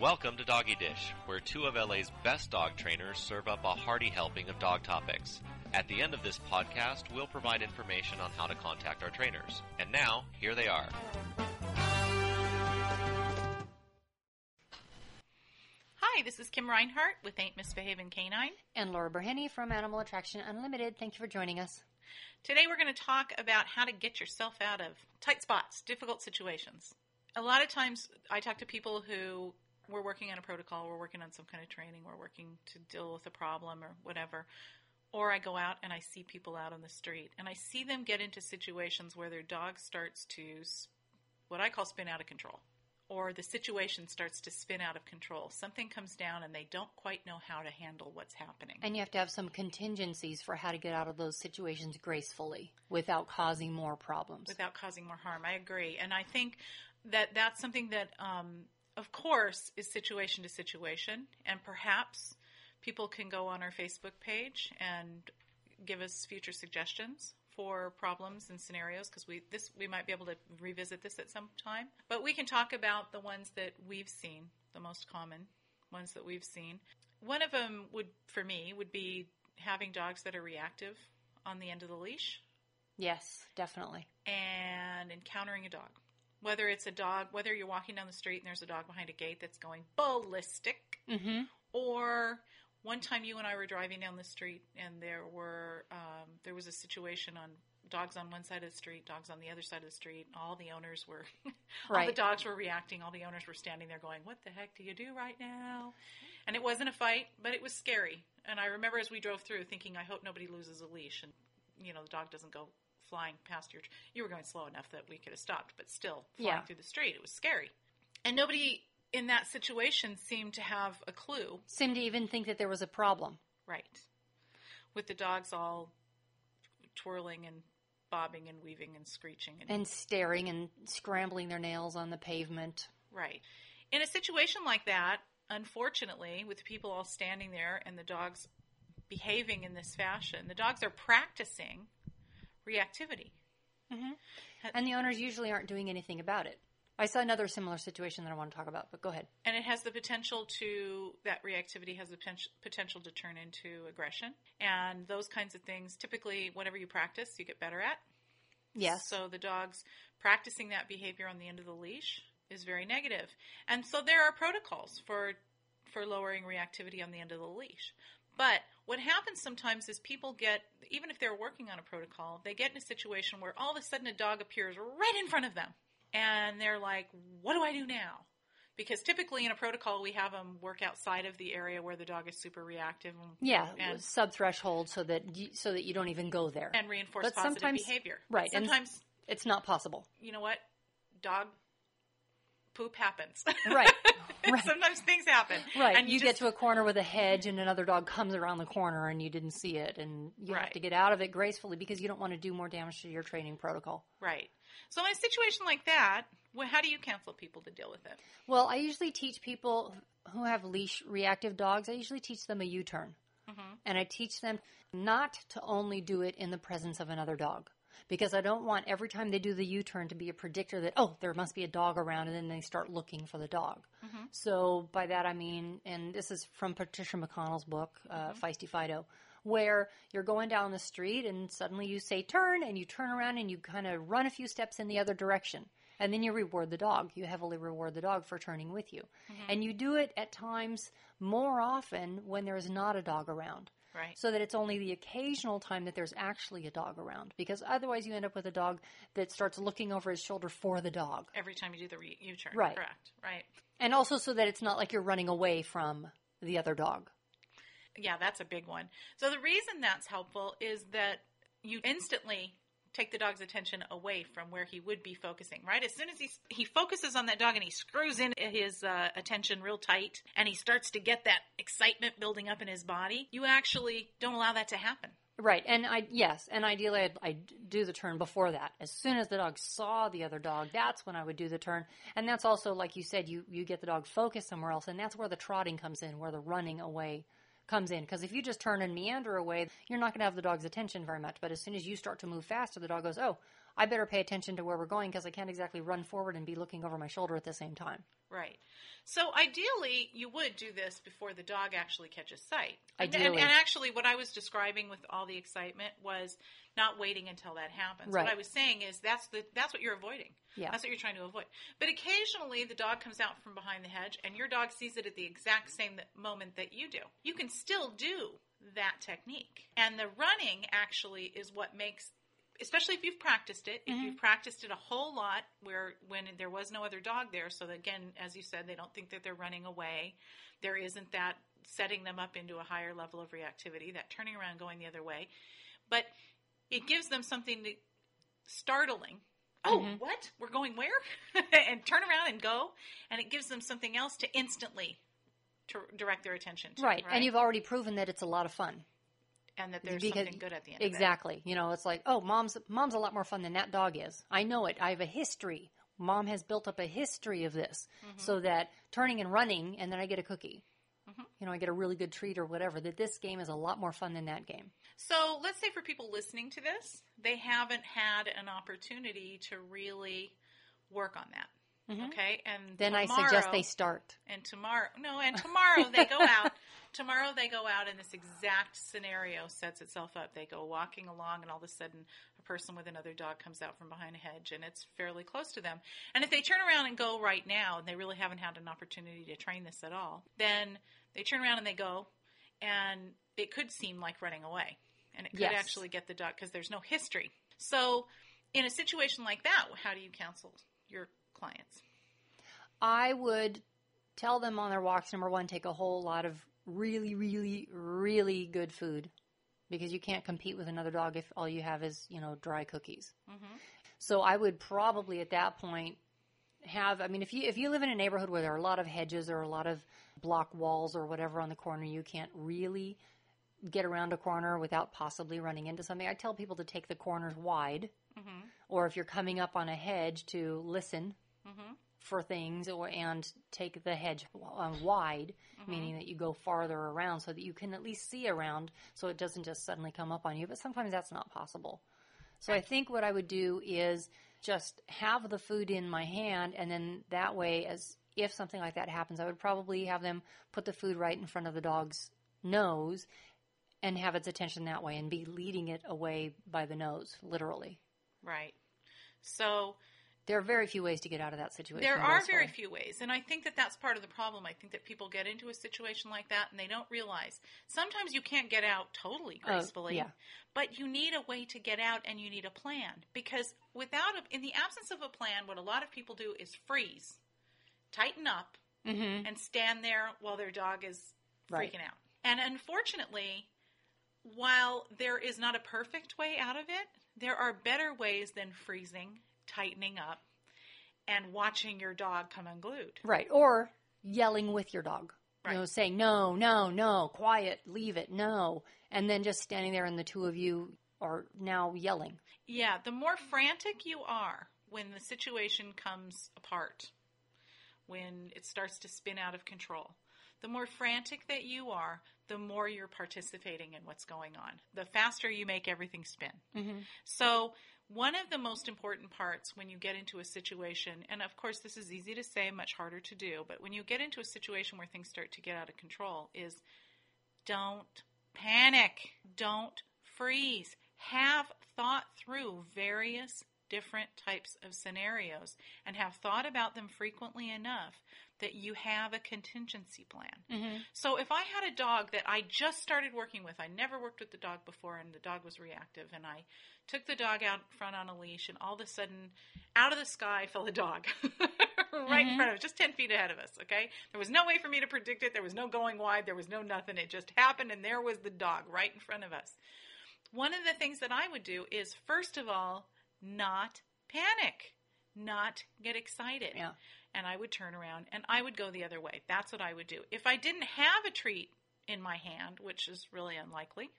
Welcome to Doggy Dish, where two of LA's best dog trainers serve up a hearty helping of dog topics. At the end of this podcast, we'll provide information on how to contact our trainers. And now, here they are. Hi, this is Kim Reinhart with Ain't Misbehaving Canine. And Laura Berhenny from Animal Attraction Unlimited. Thank you for joining us. Today we're going to talk about how to get yourself out of tight spots, difficult situations. A lot of times I talk to people who we're working on a protocol, we're working on some kind of training, we're working to deal with a problem or whatever. Or I go out and I see people out on the street and I see them get into situations where their dog starts to what I call spin out of control. Or the situation starts to spin out of control. Something comes down and they don't quite know how to handle what's happening. And you have to have some contingencies for how to get out of those situations gracefully without causing more problems. Without causing more harm. I agree. And I think that that's something that um, of course, is situation to situation, and perhaps people can go on our Facebook page and give us future suggestions for problems and scenarios because we this we might be able to revisit this at some time. But we can talk about the ones that we've seen, the most common ones that we've seen. One of them would, for me, would be having dogs that are reactive on the end of the leash. Yes, definitely. And encountering a dog whether it's a dog, whether you're walking down the street and there's a dog behind a gate that's going ballistic, mm-hmm. or one time you and I were driving down the street and there were um, there was a situation on dogs on one side of the street, dogs on the other side of the street. All the owners were, right. all the dogs were reacting. All the owners were standing there going, "What the heck do you do right now?" And it wasn't a fight, but it was scary. And I remember as we drove through, thinking, "I hope nobody loses a leash and you know the dog doesn't go flying past your. You were going slow enough that we could have stopped, but still flying yeah. through the street. It was scary, and nobody in that situation seemed to have a clue. Seemed to even think that there was a problem. Right, with the dogs all twirling and bobbing and weaving and screeching and, and staring and scrambling their nails on the pavement. Right. In a situation like that, unfortunately, with people all standing there and the dogs behaving in this fashion, the dogs are practicing reactivity. Mm-hmm. And the owners usually aren't doing anything about it. I saw another similar situation that I want to talk about, but go ahead. And it has the potential to, that reactivity has the potential to turn into aggression. And those kinds of things, typically, whatever you practice, you get better at. Yes. So the dog's practicing that behavior on the end of the leash is very negative. And so there are protocols for for lowering reactivity on the end of the leash. But what happens sometimes is people get, even if they're working on a protocol, they get in a situation where all of a sudden a dog appears right in front of them. And they're like, what do I do now? Because typically in a protocol, we have them work outside of the area where the dog is super reactive. And, yeah, and, sub threshold so that you, so that you don't even go there and reinforce but positive behavior. Right, sometimes it's not possible. You know what? Dog poop happens. Right. right. Sometimes things happen. Right. And you, you get to a corner with a hedge and another dog comes around the corner and you didn't see it and you right. have to get out of it gracefully because you don't want to do more damage to your training protocol. Right. So in a situation like that, well, how do you counsel people to deal with it? Well, I usually teach people who have leash reactive dogs, I usually teach them a U-turn. Mm-hmm. And I teach them not to only do it in the presence of another dog because I don't want every time they do the U-turn to be a predictor that oh there must be a dog around and then they start looking for the dog. Mm-hmm. So by that I mean, and this is from Patricia McConnell's book, uh, Mm-hmm. Feisty Fido, where you're going down the street and suddenly you say turn and you turn around and you kind of run a few steps in the other direction. And then you reward the dog. You heavily reward the dog for turning with you. And you do it at times more often when there is not a dog around. Right. So that it's only the occasional time that there's actually a dog around. Because otherwise you end up with a dog that starts looking over his shoulder for the dog. Every time you do the re- U-turn. Right. Correct. Right. And also so that it's not like you're running away from the other dog. Yeah, that's a big one. So the reason that's helpful is that you instantly take the dog's attention away from where he would be focusing, right? As soon as he he focuses on that dog and he screws in his uh, attention real tight and he starts to get that excitement building up in his body, you actually don't allow that to happen. Right, and I yes, and ideally I'd, I'd do the turn before that. As soon as the dog saw the other dog, that's when I would do the turn. And that's also, like you said, you you get the dog focused somewhere else, and that's where the trotting comes in, where the running away comes in. Because if you just turn and meander away, you're not going to have the dog's attention very much. But as soon as you start to move faster, the dog goes, "Oh, I better pay attention to where we're going because I can't exactly run forward and be looking over my shoulder at the same time. Right. So ideally, you would do this before the dog actually catches sight. And- And, Ideally. and actually, what I was describing with all the excitement was not waiting until that happens. Right. What I was saying is that's the that's what you're avoiding. Yeah. That's what you're trying to avoid. But occasionally, the dog comes out from behind the hedge, and your dog sees it at the exact same moment that you do. You can still do that technique, and the running actually is what makes especially if you've practiced it, if you've mm-hmm. practiced it a whole lot where when there was no other dog there, so that, again, as you said, they don't think that they're running away. There isn't that setting them up into a higher level of reactivity, that turning around going the other way. But it gives them something to, startling. Oh, mm-hmm. what? We're going where? and turn around and go. And it gives them something else to instantly to direct their attention to. Right. And you've already proven that it's a lot of fun. And that there's because- something good at the end. Of it. Exactly. You know, it's like, oh, mom's mom's a lot more fun than that dog is. I know it. I have a history. Mom has built up a history of this, Mm-hmm. so that turning and running, and then I get a cookie. You know, I get a really good treat or whatever. That this game is a lot more fun than that game. So let's say for people listening to this, they haven't had an opportunity to really work on that. Okay, and Mm-hmm. Then I suggest they start. And tomorrow, no, and tomorrow they go out. Tomorrow they go out, and this exact scenario sets itself up. They go walking along, and all of a sudden, a person with another dog comes out from behind a hedge, and it's fairly close to them. And if they turn around and go right now, and they really haven't had an opportunity to train this at all, then they turn around and they go, and it could seem like running away, and it could Yes. actually get the dog because there's no history. So, in a situation like that, how do you counsel your clients? I would tell them on their walks, number one, take a whole lot of really, really, really good food because you can't compete with another dog if all you have is, you know, dry cookies. Mm-hmm. So I would probably at that point have, I mean, if you, if you live in a neighborhood where there are a lot of hedges or a lot of block walls or whatever on the corner, you can't really get around a corner without possibly running into something. I tell people to take the corners wide, mm-hmm. or if you're coming up on a hedge, to listen mm-hmm. For things, or and take the hedge um, wide, meaning that you go farther around so that you can at least see around, so it doesn't just suddenly come up on you. But sometimes that's not possible. So I think what I would do is just have the food in my hand, and then that way, as if something like that happens, I would probably have them put the food right in front of the dog's nose and have its attention that way and be leading it away by the nose, literally. Right. So There are very few ways to get out of that situation. there are very few ways, and I think that that's part of the problem. I think that people get into a situation like that and they don't realize sometimes you can't get out totally oh, gracefully. yeah. But you need a way to get out and you need a plan because without a, in the absence of a plan, what a lot of people do is freeze, tighten up, mm-hmm. and stand there while their dog is freaking Right. out. And unfortunately, while there is not a perfect way out of it, there are better ways than freezing, tightening up, and watching your dog come unglued. Right. Or yelling with your dog. You know, saying, no, no, no, quiet, leave it, no. And then just standing there and the two of you are now yelling. Yeah, the more frantic you are when the situation comes apart, when it starts to spin out of control, the more frantic that you are, the more you're participating in what's going on. The faster you make everything spin. Mm-hmm. So, one of the most important parts when you get into a situation, and of course, this is easy to say, much harder to do, but when you get into a situation where things start to get out of control, is don't panic. Don't freeze. Have thought through various different types of scenarios and have thought about them frequently enough that you have a contingency plan. Mm-hmm. So if I had a dog that I just started working with, I never worked with the dog before and the dog was reactive and I took the dog out front on a leash and all of a sudden out of the sky fell a dog right in mm-hmm. front of us, just 10 feet ahead of us, okay? There was no way for me to predict it. There was no going wide. There was no nothing. It just happened and there was the dog right in front of us. One of the things that I would do is first of all, not panic, not get excited. Yeah. And I would turn around and I would go the other way. That's what I would do. If I didn't have a treat in my hand, which is really unlikely,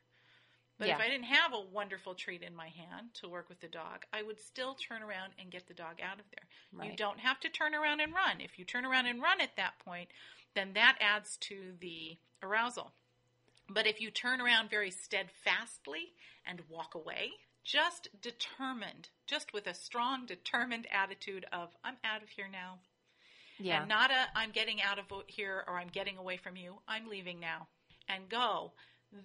but if I didn't have a wonderful treat in my hand to work with the dog, I would still turn around and get the dog out of there. You don't have to turn around and run. If you turn around and run at that point, then that adds to the arousal. But if you turn around very steadfastly and walk away, just determined, just with a strong, determined attitude of, I'm out of here now. Yeah. And not a, I'm getting out of here or I'm getting away from you. I'm leaving now and go.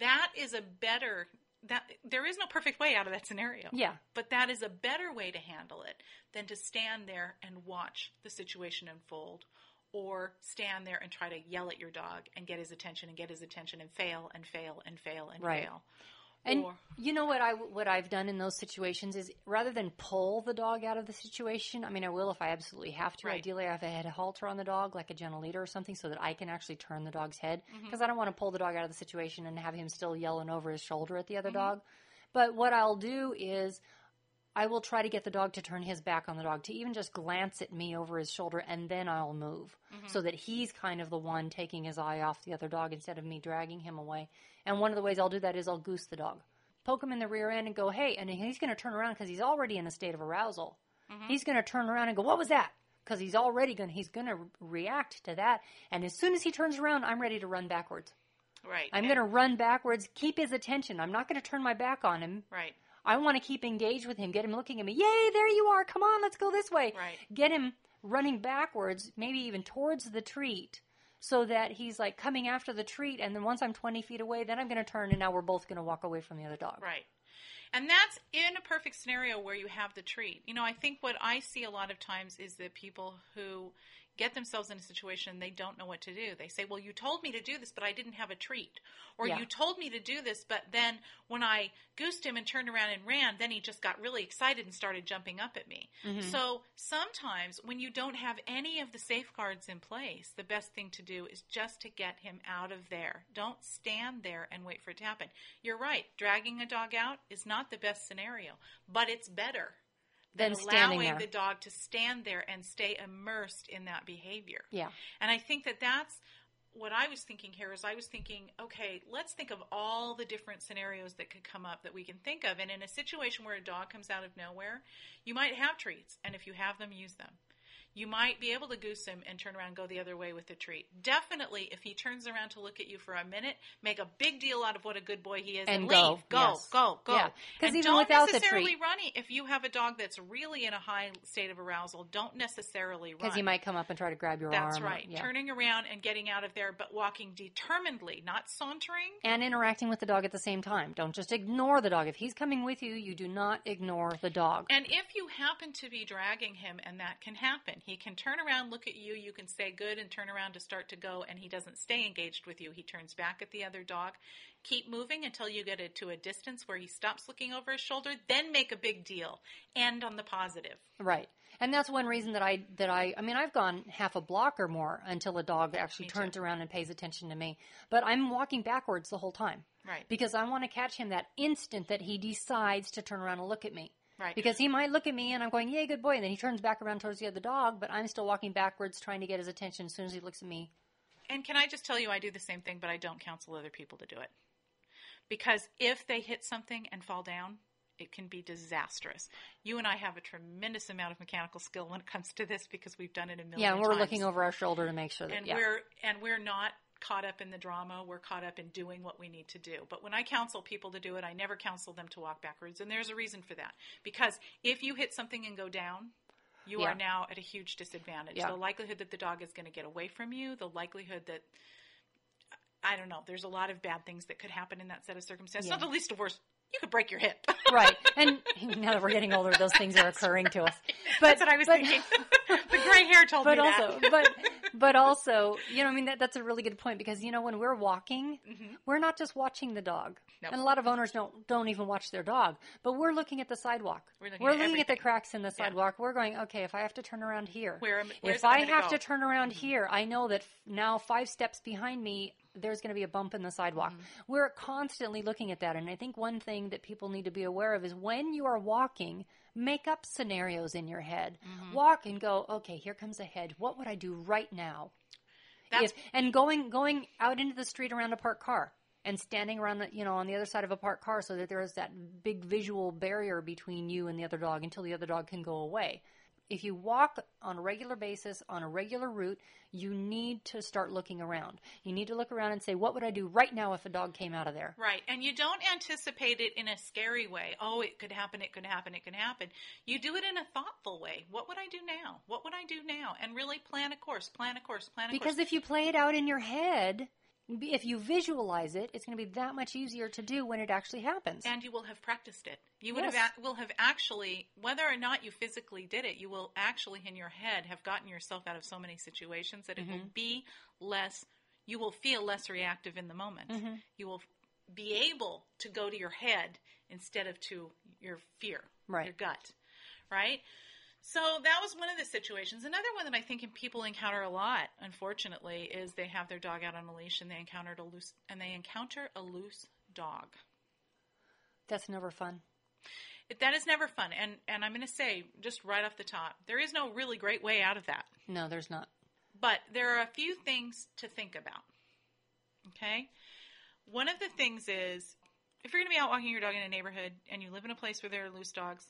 That is a better, that there is no perfect way out of that scenario. yeah. But that is a better way to handle it than to stand there and watch the situation unfold or stand there and try to yell at your dog and get his attention and get his attention and fail and fail and fail and Right. fail. And or, you know what I what I've done in those situations is rather than pull the dog out of the situation, I mean I will if I absolutely have to. Right. Ideally, I have a head halter on the dog, like a gentle leader or something, so that I can actually turn the dog's head Mm-hmm. because I don't want to pull the dog out of the situation and have him still yelling over his shoulder at the Mm-hmm. other dog. But what I'll do is I will try to get the dog to turn his back on the dog, to even just glance at me over his shoulder, and then I'll move Mm-hmm. so that he's kind of the one taking his eye off the other dog instead of me dragging him away. And one of the ways I'll do that is I'll goose the dog, poke him in the rear end, and go, hey, and he's going to turn around because he's already in a state of arousal. Mm-hmm. He's going to turn around and go, what was that? Because he's already going, he's going to react to that. And as soon as he turns around, I'm ready to run backwards. right. I'm going to run backwards, keep his attention. I'm not going to turn my back on him. Right. I want to keep engaged with him, get him looking at me. Yay, there you are. Come on, let's go this way. Right. Get him running backwards, maybe even towards the treat, so that he's like coming after the treat. And then once I'm 20 feet away, then I'm going to turn and now we're both going to walk away from the other dog. Right. And that's in a perfect scenario where you have the treat. You know, I think what I see a lot of times is that people who get themselves in a situation they don't know what to do. They say, "Well, you told me to do this, but I didn't have a treat." Or Yeah. you told me to do this, but then when I goosed him and turned around and ran, then he just got really excited and started jumping up at me. Mm-hmm. So, sometimes when you don't have any of the safeguards in place, the best thing to do is just to get him out of there. Don't stand there and wait for it to happen. You're right. Dragging a dog out is not the best scenario, but it's better than standing allowing the dog to stand there and stay immersed in that behavior. Yeah. And I think that that's what I was thinking here is I was thinking, okay, let's think of all the different scenarios that could come up that we can think of. And in a situation where a dog comes out of nowhere, you might have treats. And if you have them, use them. You might be able to goose him and turn around and go the other way with the treat. Definitely, if he turns around to look at you for a minute, make a big deal out of what a good boy he is and, And leave. go, Go, yes. go, go. Yeah, And even don't without the necessarily treat- run. If you have a dog that's really in a high state of arousal, don't necessarily run. Because he might come up and try to grab your That's arm. or- right. yeah. Turning around and getting out of there, but walking determinedly, not sauntering. and interacting with the dog at the same time. Don't just ignore the dog. If he's coming with you, you do not ignore the dog. And if you happen to be dragging him, and that can happen, he can turn around, look at you, you can say good, and turn around to start to go, and he doesn't stay engaged with you. He turns back at the other dog. Keep moving until you get it to a distance where he stops looking over his shoulder, then make a big deal. End on the positive. Right. And that's one reason that I that I I mean I've gone half a block or more until a dog actually Me too. turns around and pays attention to me. But I'm walking backwards the whole time. Right. Because I want to catch him that instant that he decides to turn around and look at me. Right. Because he might look at me and I'm going, "Yay, good boy." And then he turns back around towards the other dog, but I'm still walking backwards trying to get his attention as soon as he looks at me. And can I just tell you, I do the same thing, but I don't counsel other people to do it. Because if they hit something and fall down, it can be disastrous. You and I have a tremendous amount of mechanical skill when it comes to this because we've done it a million Yeah, and we're times. looking over our shoulder to make sure that and yeah. we're and we're not caught up in the drama. We're caught up in doing what we need to do. But when I counsel people to do it, I never counsel them to walk backwards, and there's a reason for that. Because if you hit something and go down, you Yeah. are now at a huge disadvantage. Yeah. The likelihood that the dog is going to get away from you, the likelihood that I don't know, there's a lot of bad things that could happen in that set of circumstances. Yeah. Not the least of worst, you could break your hip. right. And now that we're getting older, those things are occurring to us. But That's what I was but- thinking. the gray hair told but me also, that. but but also, you know, I mean, that, that's a really good point because you know when we're walking, Mm-hmm. we're not just watching the dog, Nope. and a lot of owners don't don't even watch their dog, but we're looking at the sidewalk. We're looking at at the cracks in the sidewalk. We're going, okay, if I have to turn around here, Where am- if I have go? to turn around here, I know that f- now five steps behind me. There's going to be a bump in the sidewalk. Mm-hmm. We're constantly looking at that. And I think one thing that people need to be aware of is when you are walking, make up scenarios in your head. Mm-hmm. Walk and go, okay, here comes a head. What would I do right now? If, and going going out into the street around a parked car and standing around the you know on the other side of a parked car so that there is that big visual barrier between you and the other dog until the other dog can go away. If you walk on a regular basis on a regular route, you need to start looking around. You need to look around and say, what would I do right now if a dog came out of there? Right. And you don't anticipate it in a scary way. Oh, it could happen, it could happen, it could happen. You do it in a thoughtful way. What would I do now? What would I do now? And really plan a course, plan a course, plan a Because course. Because if you play it out in your head, if you visualize it, it's going to be that much easier to do when it actually happens. and you will have practiced it. You would Yes. have will have actually, whether or not you physically did it, you will actually in your head have gotten yourself out of so many situations that it Mm-hmm. will be less. You will feel less reactive in the moment. Mm-hmm. You will be able to go to your head instead of to your fear, Right. your gut, right? So that was one of the situations. Another one that I think people encounter a lot, unfortunately, is they have their dog out on a leash and they encountered a loose and they encounter a loose dog. That's never fun. It, that is never fun. And and I'm going to say just right off the top, there is no really great way out of that. No, there's not. But there are a few things to think about. Okay? One of the things is if you're going to be out walking your dog in a neighborhood and you live in a place where there are loose dogs,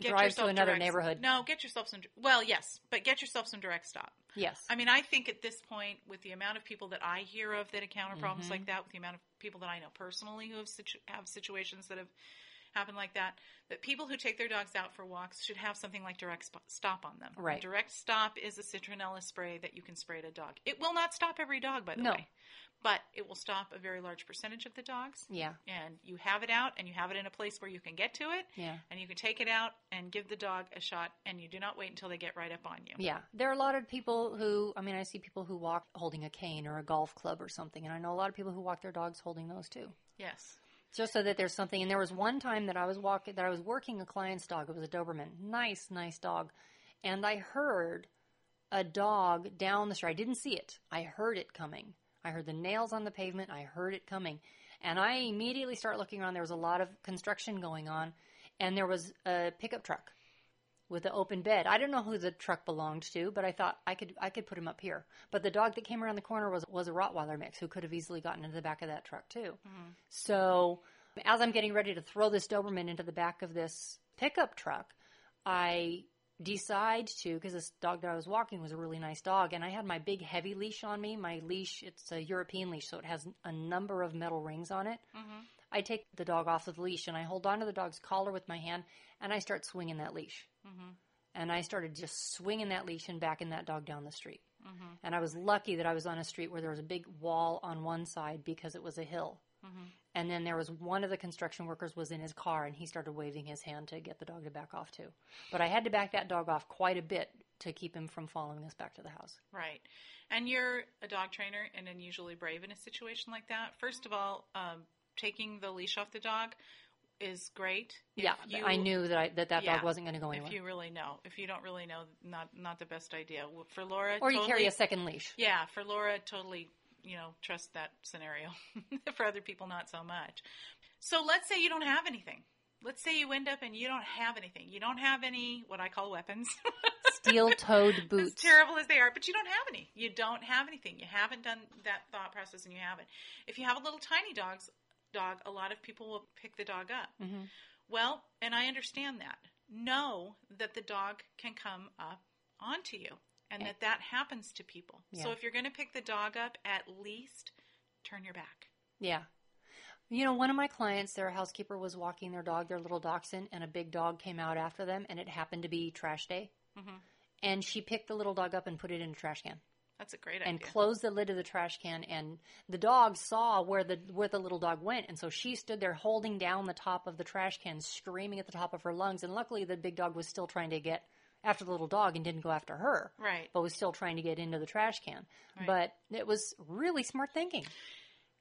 get Drive to yourself another direct- neighborhood. No, get yourself some well, yes, but get yourself some direct stop. Yes. I mean, I think at this point, with the amount of people that I hear of that encounter problems Mm-hmm. like that, with the amount of people that I know personally who have situ- have situations that have happened like that, that people who take their dogs out for walks should have something like direct sp- stop on them. Right. Direct stop is a citronella spray that you can spray at a dog. It will not stop every dog, by the No. way, but it will stop a very large percentage of the dogs. yeah. And you have it out, and you have it in a place where you can get to it, Yeah. and you can take it out and give the dog a shot, and you do not wait until they get right up on you. Yeah, there are a lot of people who, I mean, I see people who walk holding a cane or a golf club or something, and I know a lot of people who walk their dogs holding those too. Yes. Just so that there's something. And there was one time that I was walking, that I was working a client's dog. It was a Doberman, nice, nice dog, and I heard a dog down the street. I didn't see it. I heard it coming. I heard the nails on the pavement. I heard it coming, and I immediately start looking around. There was a lot of construction going on, and there was a pickup truck with an open bed. I don't know who the truck belonged to, but I thought I could I could put him up here. But the dog that came around the corner was was a Rottweiler mix who could have easily gotten into the back of that truck too. Mm-hmm. So as I'm getting ready to throw this Doberman into the back of this pickup truck, I decide to because this dog that I was walking was a really nice dog, and I had my big heavy leash on me. My leash it's a European leash, so it has a number of metal rings on it. Mm-hmm. I take the dog off of the leash and I hold onto the dog's collar with my hand and I start swinging that leash. Mm-hmm. And I started just swinging that leash and backing that dog down the street. Mm-hmm. And I was lucky that I was on a street where there was a big wall on one side because it was a hill. And then there was one of the construction workers was in his car and he started waving his hand to get the dog to back off too. But I had to back that dog off quite a bit to keep him from following us back to the house. Right. And you're a dog trainer and unusually brave in a situation like that. First of all, um, taking the leash off the dog is great. If yeah, you- I knew that I, that, that Yeah. dog wasn't going to go anywhere. If you really know, if you don't really know, not not the best idea. For Laura, or you totally, carry a second leash. Yeah, for Laura, totally, you know, trust that scenario. for other people, not so much. So let's say you don't have anything. Let's say you end up and you don't have anything. You don't have any what I call weapons. Steel-toed as boots. terrible as they are, but you don't have any. You don't have anything. You haven't done that thought process, and you haven't. If you have a little tiny dog's dog, a lot of people will pick the dog up. Mm-hmm. Well, and I understand that. Know that the dog can come up onto you, and that that happens to people. So if you're going to pick the dog up, at least turn your back. Yeah. You know, one of my clients, their housekeeper was walking their dog, their little dachshund, and a big dog came out after them, and it happened to be trash day. Mm-hmm. And she picked the little dog up and put it in a trash can That's a great idea. and closed the lid of the trash can. And the dog saw where the where the little dog went, and so she stood there holding down the top of the trash can, screaming at the top of her lungs. And luckily, the big dog was still trying to get after the little dog and didn't go after her. right. But was still trying to get into the trash can. Right. But it was really smart thinking.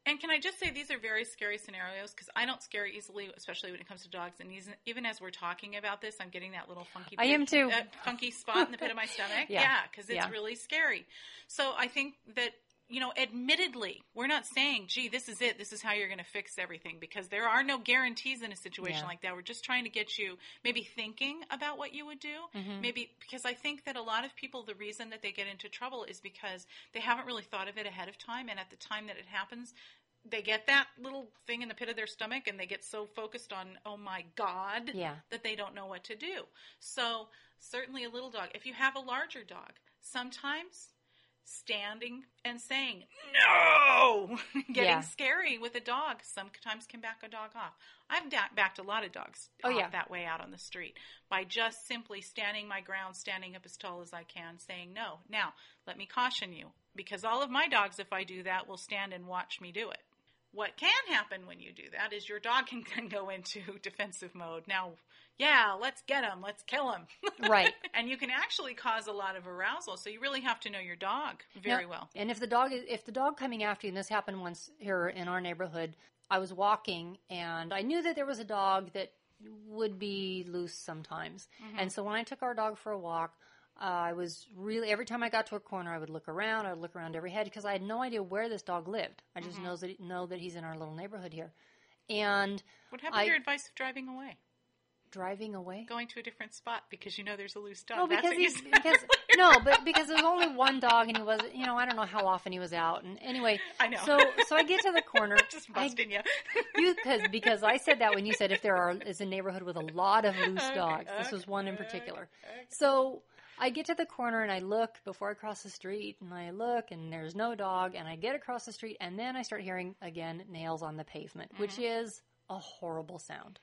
And can I just say these are very scary scenarios because I don't scare easily, especially when it comes to dogs. And even- as we're talking about this, I'm getting that little funky. I am too. uh, funky spot in the pit of my stomach. Yeah. Yeah, because it's Yeah. really scary. So I think that you know, admittedly, we're not saying, "Gee, this is it. This is how you're going to fix everything," because there are no guarantees in a situation Yeah. like that. We're just trying to get you maybe thinking about what you would do. Mm-hmm. Maybe because I think that a lot of people, the reason that they get into trouble is because they haven't really thought of it ahead of time, and at the time that it happens they get that little thing in the pit of their stomach and they get so focused on, oh my God, Yeah. that they don't know what to do. So, certainly a little dog. If you have a larger dog, sometimes standing and saying, no, getting Yeah. scary with a dog sometimes can back a dog off. I've da- backed a lot of dogs Oh, yeah. that way out on the street by just simply standing my ground, standing up as tall as I can, saying no. Now, let me caution you, because all of my dogs, if I do that, will stand and watch me do it. What can happen when you do that is your dog can, go into defensive mode. Now, yeah, let's get him, let's kill him. Right. and you can actually cause a lot of arousal, so you really have to know your dog very Now- well. And if the dog is, if the dog coming after you, and this happened once here in our neighborhood, I was walking and I knew that there was a dog that would be loose sometimes. Mm-hmm. And so when I took our dog for a walk, uh, I was really every time I got to a corner, I would look around. I would look around every head because I had no idea where this dog lived. I Mm-hmm. just knows that know that he's in our little neighborhood here. And What happened I- to your advice of driving away? driving away. Going to a different spot because you know there's a loose dog. No, because what you he's said because no, but because there was only one dog and he wasn't. You know, I don't know how often he was out. And anyway, I know. So so I get to the corner. just I busting you. you because because I said that when you said if there are is a neighborhood with a lot of loose Okay, dogs. This was one in okay, particular. okay. So I get to the corner and I look before I cross the street and I look and there's no dog and I get across the street and then I start hearing again nails on the pavement, which Mm-hmm. is a horrible sound.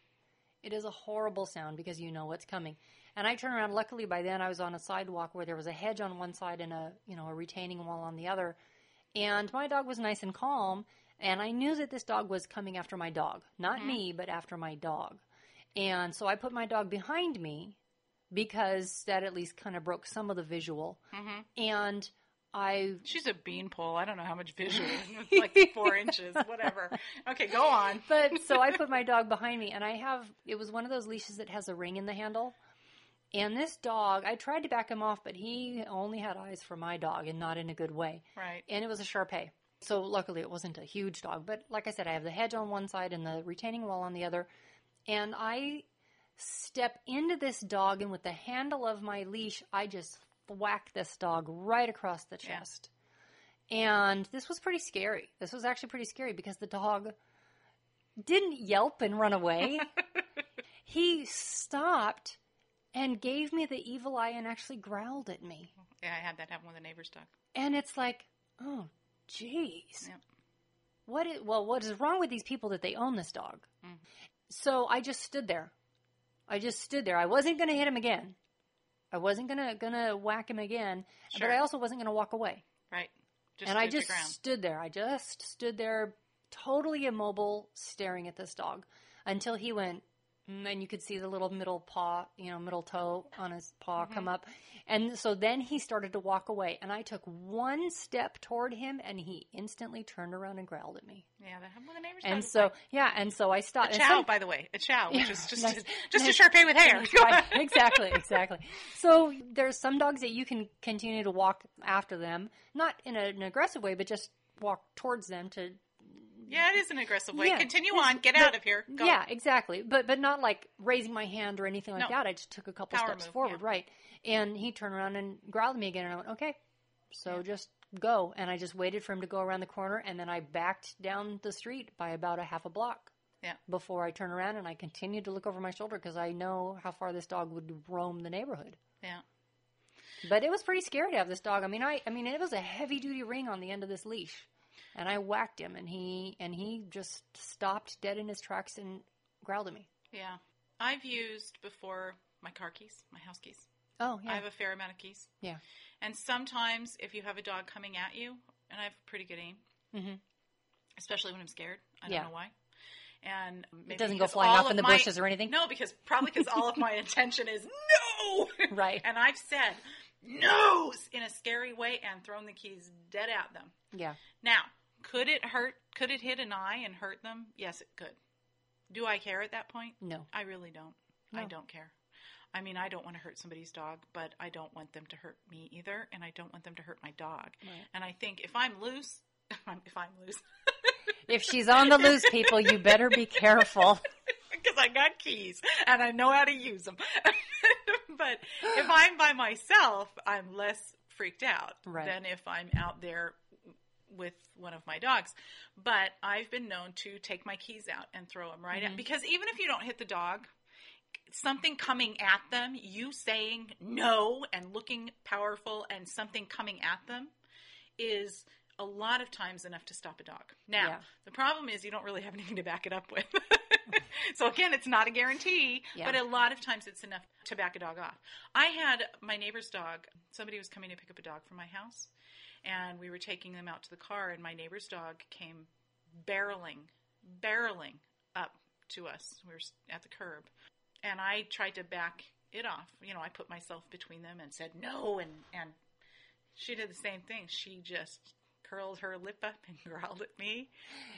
It is a horrible sound because you know what's coming. And I turn around. Luckily, by then I was on a sidewalk where there was a hedge on one side and a you know a retaining wall on the other. And my dog was nice and calm. And I knew that this dog was coming after my dog, not me, but after my dog. And so I put my dog behind me because that at least kind of broke some of the visual. Mm-hmm. And I She's a beanpole. I don't know how much visual. It's like four inches, whatever. Okay, go on. but so I put my dog behind me, and I have it was one of those leashes that has a ring in the handle. And this dog, I tried to back him off, but he only had eyes for my dog and not in a good way. Right. And it was a Shar Pei. So luckily it wasn't a huge dog. But like I said, I have the hedge on one side and the retaining wall on the other. And I step into this dog, and with the handle of my leash, I just whack this dog right across the Yeah. chest. And this was pretty scary. This was actually pretty scary because the dog didn't yelp and run away. he stopped and gave me the evil eye and actually growled at me. Yeah, I had that happen with a neighbor's dog. And it's like, oh, jeez. Yep. What is, well, what is wrong with these people that they own this dog? Mm. So I just stood there. I just stood there. I wasn't going to hit him again. I wasn't going to gonna whack him again, Sure. but I also wasn't going to walk away. Right. Just and I just stood there. I just stood there, totally immobile, staring at this dog until he went. Mm, And you could see the little middle paw, you know, middle toe on his paw Mm-hmm. come up. And so then he started to walk away. And I took one step toward him and he instantly turned around and growled at me. Yeah, that happened with a neighbor's And so, yeah, and so I stopped. a chow, some- by the way, a chow, which is just nice- a, just nice- a Shar Pei with hair. exactly, exactly. So there's some dogs that you can continue to walk after them, not in an aggressive way, but just walk towards them to. Yeah, it is an aggressive way. Yeah, Continue on. Get but- out of here. Go. Yeah, exactly. But but not like raising my hand or anything like No. that. I just took a couple Power steps move, forward, yeah. right? And he turned around and growled at me again, and I went, okay. So Yeah. just go, and I just waited for him to go around the corner, and then I backed down the street by about a half a block. Yeah. Before I turned around, and I continued to look over my shoulder because I know how far this dog would roam the neighborhood. Yeah. But it was pretty scary to have this dog. I mean, I I mean, it was a heavy duty ring on the end of this leash, and I whacked him, and he and he just stopped dead in his tracks and growled at me. Yeah. I've used before my car keys, my house keys. Oh yeah, I have a fair amount of keys. yeah, And sometimes if you have a dog coming at you, and I have pretty good aim, mm-hmm. especially when I'm scared. I don't Yeah. know why. And maybe it doesn't go flying off in the my- bushes or anything. No, because probably because all of my intention is no. Right. And I've said no's in a scary way and thrown the keys dead at them. Yeah, Now, could it hurt? Could it hit an eye and hurt them? Yes, it could. Do I care at that point? no, I really don't. I don't care. I mean, I don't want to hurt somebody's dog, but I don't want them to hurt me either, and I don't want them to hurt my dog. Right. And I think if I'm loose, if I'm loose, if she's on the loose, people, you better be careful. because I got keys and I know how to use them. but if I'm by myself, I'm less freaked out Right. than if I'm out there with one of my dogs. But I've been known to take my keys out and throw them right at mm-hmm. because even if you don't hit the dog, something coming at them, you saying no and looking powerful and something coming at them is a lot of times enough to stop a dog. Now, Yeah. the problem is you don't really have anything to back it up with. so again, it's not a guarantee, Yeah. but a lot of times it's enough to back a dog off. I had my neighbor's dog, somebody was coming to pick up a dog from my house, and we were taking them out to the car, and my neighbor's dog came barreling, barreling up to us. We were at the curb, and I tried to back it off. You know, I put myself between them and said no, and and she did the same thing. She just curled her lip up and growled at me,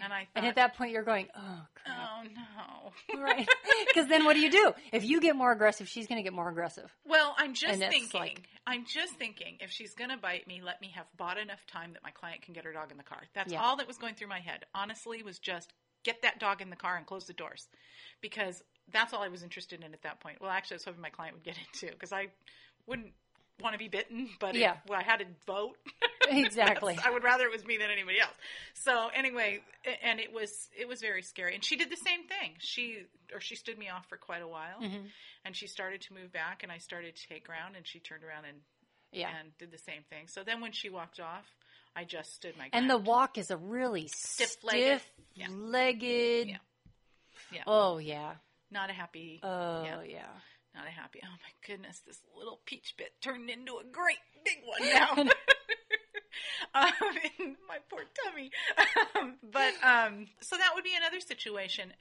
and I thought, And at that point, you're going, oh, crap. No. Right. Because then what do you do? If you get more aggressive, she's going to get more aggressive. Well, I'm just thinking. like- I'm just thinking. If she's going to bite me, let me have bought enough time that my client can get her dog in the car. That's Yeah. all that was going through my head. Honestly, was just get that dog in the car and close the doors, because that's all I was interested in at that point. Well, actually, I was hoping my client would get it too, because I wouldn't want to be bitten, but Yeah. well, I had to vote. Exactly. I would rather it was me than anybody else. So anyway, and it was it was very scary. And she did the same thing. She or she stood me off for quite a while, Mm-hmm. and she started to move back, and I started to take ground, and she turned around and Yeah. and did the same thing. So then when she walked off, I just stood my ground. And the walk is a really Stiff-legged. stiff-legged. Yeah. Yeah. Oh, yeah. not a happy. Oh, Yeah. yeah. Not a happy. Oh my goodness, this little peach bit turned into a great big one now. um, in my poor tummy. Um, but um, so that would be another situation.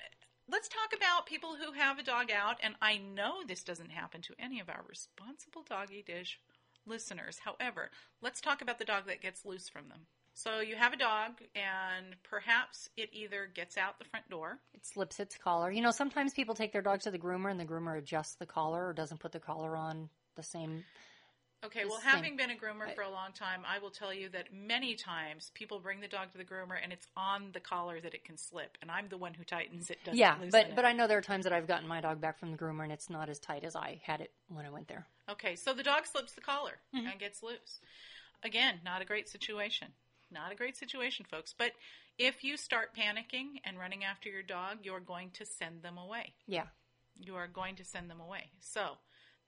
Let's talk about people who have a dog out, and I know this doesn't happen to any of our responsible doggy dish listeners. However, let's talk about the dog that gets loose from them. So you have a dog, and perhaps it either gets out the front door. It slips its collar. You know, sometimes people take their dogs to the groomer and the groomer adjusts the collar or doesn't put the collar on the same. Okay, the well, same- having been a groomer for a long time, I will tell you that many times people bring the dog to the groomer and it's on the collar that it can slip, and I'm the one who tightens it. Doesn't Yeah, but it. but I know there are times that I've gotten my dog back from the groomer and it's not as tight as I had it when I went there. okay, so the dog slips the collar Mm-hmm. and gets loose. Again, not a great situation. Not a great situation, folks. But if you start panicking and running after your dog, you're going to send them away. Yeah. you are going to send them away. So,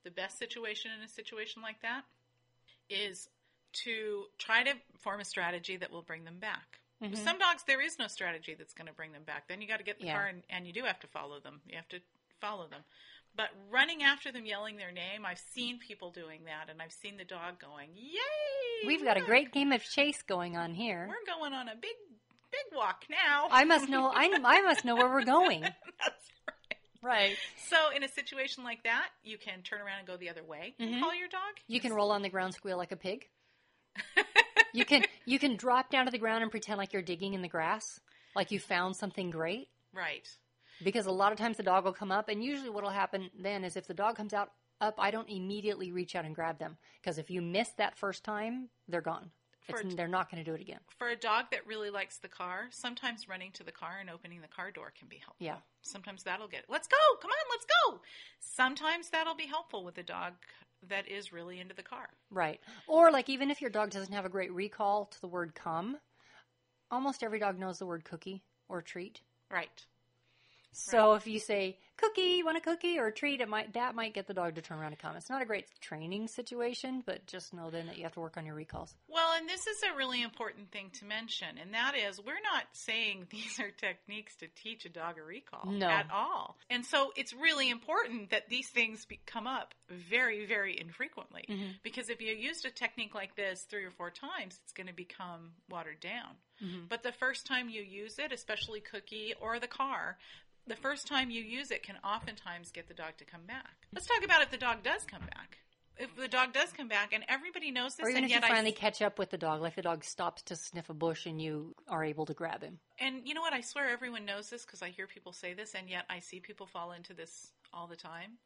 the best situation in a situation like that is to try to form a strategy that will bring them back. Mm-hmm. With some dogs, there is no strategy that's going to bring them back. Then you got to get in the Yeah. car and, and you do have to follow them. You have to follow them. But running after them, yelling their name, I've seen people doing that, and I've seen the dog going, "Yay! We've got a great game of chase going on here. We're going on a big, big walk now." I must know. I, I must know where we're going. That's right. Right. So, in a situation like that, you can turn around and go the other way. and Call your dog. Mm-hmm. You can roll on the ground, squeal like a pig. You can you can drop down to the ground and pretend like you're digging in the grass, like you found something great. Right. Because a lot of times the dog will come up, and usually what'll happen then is if the dog comes out up, I don't immediately reach out and grab them because if you miss that first time, they're gone. It's, they're not going to do it again. For a dog that really likes the car, sometimes running to the car and opening the car door can be helpful. Yeah. Sometimes that'll get, let's go, come on, let's go. Sometimes that'll be helpful with a dog that is really into the car. Right. Or like even if your dog doesn't have a great recall to the word come, almost every dog knows the word cookie or treat. Right. So if you say cookie, you want a cookie or a treat, it might that might get the dog to turn around and come. It's not a great training situation, but just know then that you have to work on your recalls. Well, and this is a really important thing to mention, and that is we're not saying these are techniques to teach a dog a recall No. at all. And so it's really important that these things be, come up very, very infrequently. Mm-hmm. Because if you used a technique like this three or four times, it's going to become watered down. Mm-hmm. But the first time you use it, especially cookie or the car, the first time you use it can oftentimes get the dog to come back. Let's talk about if the dog does come back. If the dog does come back, and everybody knows this, Or even and if you yet I finally catch up with the dog, like the dog stops to sniff a bush and you are able to grab him. And you know what? I swear everyone knows this because I hear people say this, and yet I see people fall into this all the time.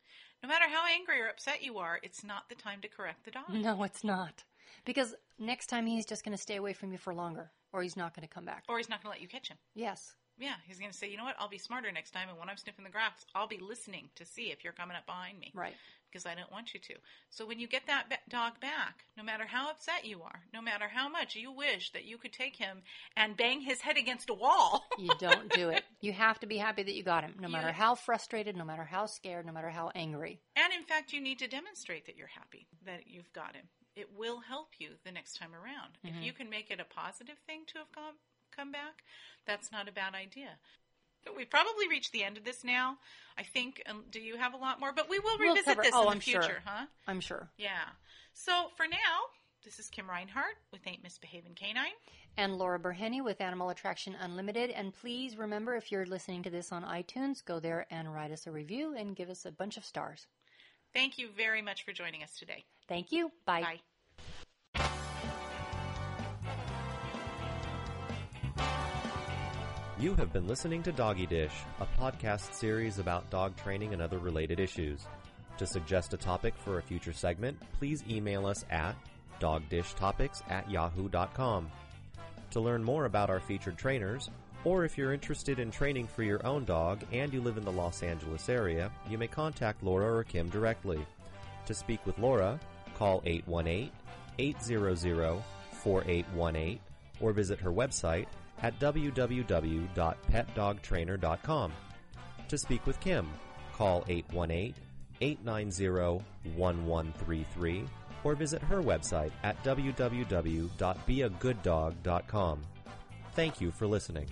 No matter how angry or upset you are, it's not the time to correct the dog. No, it's not. Because next time he's just going to stay away from you for longer or he's not going to come back. Or he's not going to let you catch him. Yes. Yeah, he's going to say, you know what? I'll be smarter next time. And when I'm sniffing the grass, I'll be listening to see if you're coming up behind me. Right. Because I don't want you to. So when you get that dog back, no matter how upset you are, no matter how much you wish that you could take him and bang his head against a wall, You don't do it. You have to be happy that you got him, no You- matter how frustrated, no matter how scared, no matter how angry. and in fact, you need to demonstrate that you're happy that you've got him. It will help you the next time around. If mm-hmm. you can make it a positive thing to have come, come back, that's not a bad idea. But We've probably reached the end of this now. I think. Um, do you have a lot more? But we will We'll revisit cover- this oh, in the I'm sure. future, huh? I'm sure. Yeah. So for now, this is Kim Reinhart with Ain't Misbehaving Canine. And Laura Burhenny with Animal Attraction Unlimited. And please remember, if you're listening to this on iTunes, go there and write us a review and give us a bunch of stars. Thank you very much for joining us today. Thank you. Bye. Bye. You have been listening to Doggy Dish, a podcast series about dog training and other related issues. To suggest a topic for a future segment, please email us at dogdishtopics at yahoo.com. To learn more about our featured trainers, or if you're interested in training for your own dog and you live in the Los Angeles area, you may contact Laura or Kim directly. To speak with Laura, call 818 800 4818 or visit her website at www.petdogtrainer.com. To speak with Kim, call 818 890 1133 or visit her website at www.beagooddog.com. Thank you for listening.